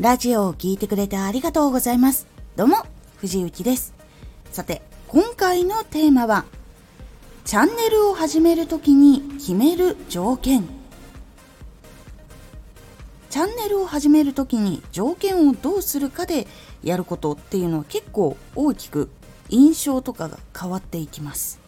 ラジオを聴いてくれてありがとうございます。どうも、藤幸です。さて、今回のテーマは、チャンネルを始めるときに決める条件。チャンネルを始めるときに条件をどうするかでやることっていうのは結構大きく印象とかが変わっていきます。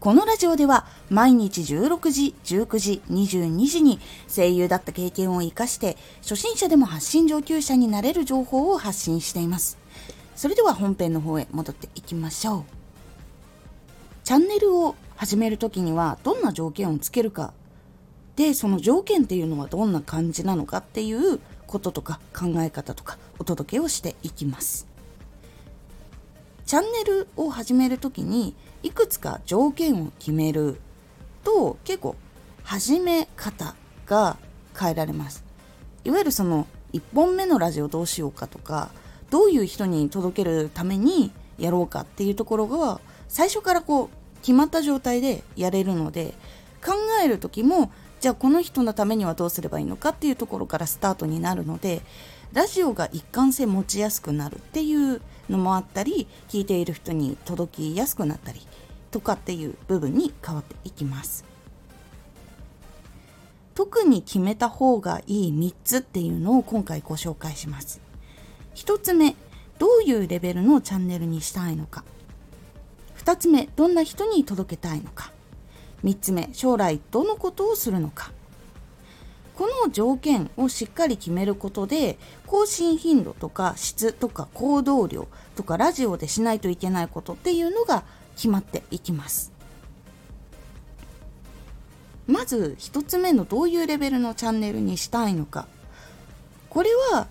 このラジオでは毎日16時、19時、22時に声優だった経験を活かして初心者でも発信上級者になれる情報を発信しています。それでは本編の方へ戻っていきましょう。チャンネルを始めるときにはどんな条件をつけるかでその条件っていうのはどんな感じなのかっていうこととか考え方とかお届けをしていきます。チャンネルを始めるときにいくつか条件を決めると結構始め方が変えられます。いわゆるその1本目のラジオどうしようかとかどういう人に届けるためにやろうかっていうところが最初からこう決まった状態でやれるので考える時もじゃあこの人のためにはどうすればいいのかっていうところからスタートになるのでラジオが一貫性持ちやすくなるっていうのもあったり聞いている人に届きやすくなったりとかっていう部分に変わっていきます。特に決めた方がいい3つっていうのを今回ご紹介します。1つ目どういうレベルのチャンネルにしたいのか。2つ目どんな人に届けたいのか。3つ目将来どのことをするのか。この条件をしっかり決めることで更新頻度とか質とか行動量とかラジオでしないといけないことっていうのが決まっていきます。まず1つ目のどういうレベルのチャンネルにしたいのか。これは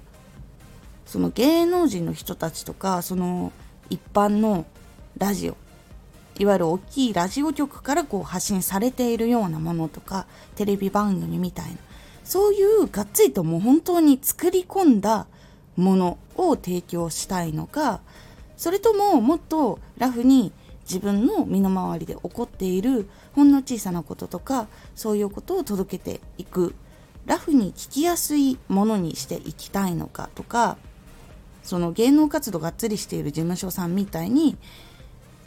その芸能人の人たちとかその一般のラジオいわゆる大きいラジオ局からこう発信されているようなものとかテレビ番組みたいな。そういうがっつりともう本当に作り込んだものを提供したいのかそれとももっとラフに自分の身の回りで起こっているほんの小さなこととかそういうことを届けていくラフに聞きやすいものにしていきたいのかとかその芸能活動がっつりしている事務所さんみたいに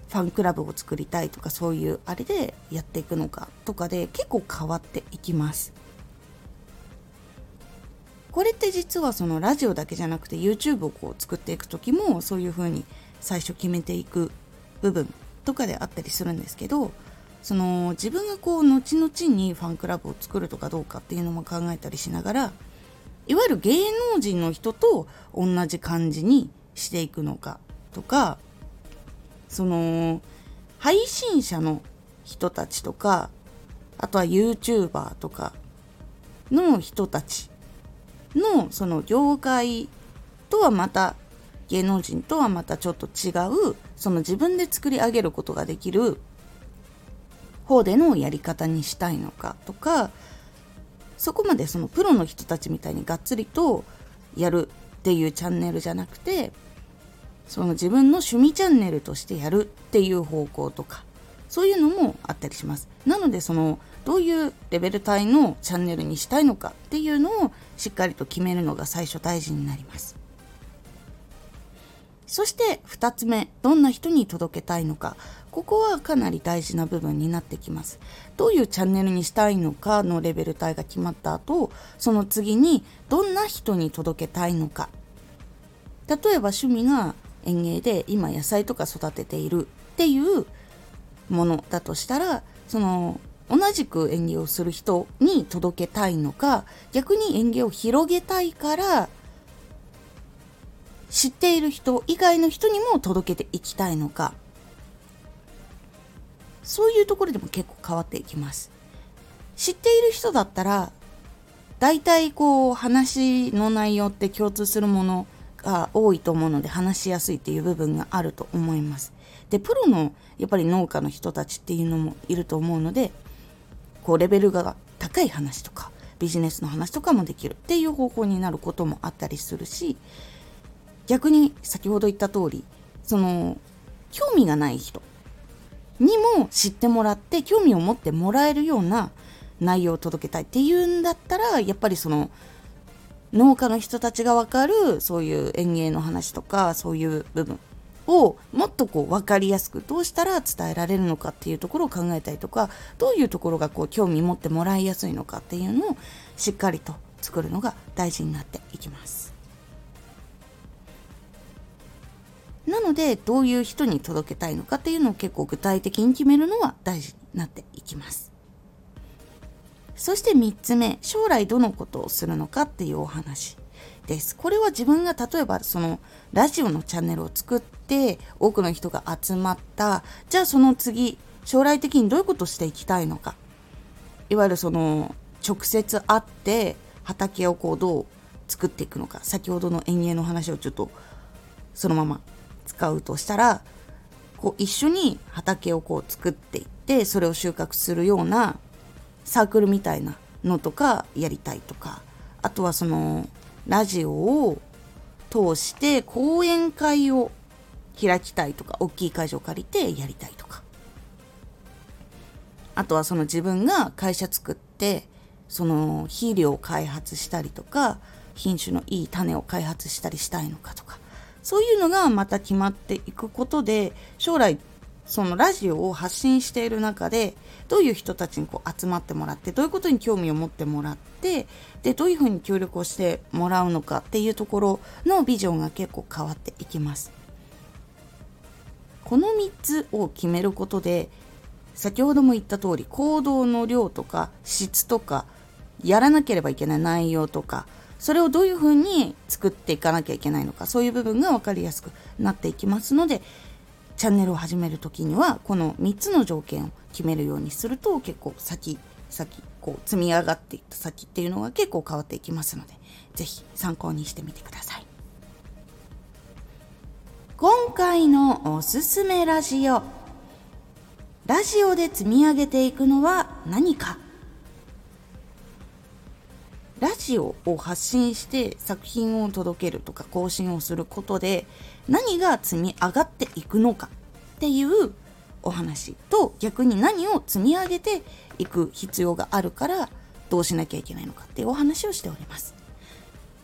ファンクラブを作りたいとかそういうあれでやっていくのかとかで結構変わっていきます。これって実はそのラジオだけじゃなくて YouTube をこう作っていく時もそういう風に最初決めていく部分とかであったりするんですけどその自分がこう後々にファンクラブを作るとかどうかっていうのも考えたりしながらいわゆる芸能人の人と同じ感じにしていくのかとかその配信者の人たちとかあとは YouTuber とかの人たちのその業界とはまた芸能人とはまたちょっと違うその自分で作り上げることができる方でのやり方にしたいのかとかそこまでそのプロの人たちみたいにがっつりとやるっていうチャンネルじゃなくてその自分の趣味チャンネルとしてやるっていう方向とかそういうのもあったりします。なのでそのどういうレベル帯のチャンネルにしたいのかっていうのをしっかりと決めるのが最初大事になります。そして2つ目どんな人に届けたいのか。ここはかなり大事な部分になってきます。どういうチャンネルにしたいのかのレベル帯が決まった後その次にどんな人に届けたいのか。例えば趣味が園芸で今野菜とか育てているっていうものだとしたらその同じく園芸をする人に届けたいのか逆に園芸を広げたいから知っている人以外の人にも届けていきたいのか。そういうところでも結構変わっていきます。知っている人だったら大体こう話の内容って共通するものが多いと思うので話しやすいっていう部分があると思います。でプロのやっぱり農家の人たちっていうのもいると思うのでこうレベルが高い話とかビジネスの話とかもできるっていう方向になることもあったりするし逆に先ほど言った通りその興味がない人にも知ってもらって興味を持ってもらえるような内容を届けたいっていうんだったらやっぱりその農家の人たちがわかるそういう園芸の話とかそういう部分をもっとこう分かりやすくどうしたら伝えられるのかっていうところを考えたりとかどういうところがこう興味持ってもらいやすいのかっていうのをしっかりと作るのが大事になっていきます。なのでどういう人に届けたいのかっていうのを結構具体的に決めるのは大事になっていきます。そして3つ目将来どのことをするのかっていうお話です。これは自分が例えばそのラジオのチャンネルを作って多くの人が集まった。じゃあその次将来的にどういうことをしていきたいのか。いわゆるその直接会って畑をこうどう作っていくのか。先ほどの園芸の話をちょっとそのまま使うとしたらこう一緒に畑をこう作っていってそれを収穫するようなサークルみたいなのとかやりたいとか。あとはそのラジオを通して講演会を開きたいとか大きい会場を借りてやりたいとか。あとはその自分が会社作ってその肥料を開発したりとか品種のいい種を開発したりしたいのかとか。そういうのがまた決まっていくことで将来そのラジオを発信している中でどういう人たちにこう集まってもらってどういうことに興味を持ってもらってでどういうふうに協力をしてもらうのかっていうところのビジョンが結構変わっていきます。この3つを決めることで先ほども言った通り行動の量とか質とかやらなければいけない内容とかそれをどういうふうに作っていかなきゃいけないのかそういう部分が分かりやすくなっていきますのでチャンネルを始める時にはこの3つの条件を決めるようにすると結構先先こう積み上がっていった先っていうのが結構変わっていきますので是非参考にしてみてください。今回のおすすめラジオ。ラジオで積み上げていくのは何か。ラジオを発信して作品を届けるとか更新をすることで何が積み上がっていくのかっていうお話と逆に何を積み上げていく必要があるからどうしなきゃいけないのかっていうお話をしております。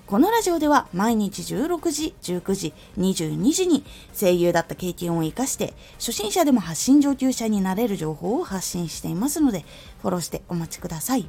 このラジオでは毎日16時、19時、22時に声優だった経験を活かして初心者でも発信上級者になれる情報を発信していますのでフォローしてお待ちください。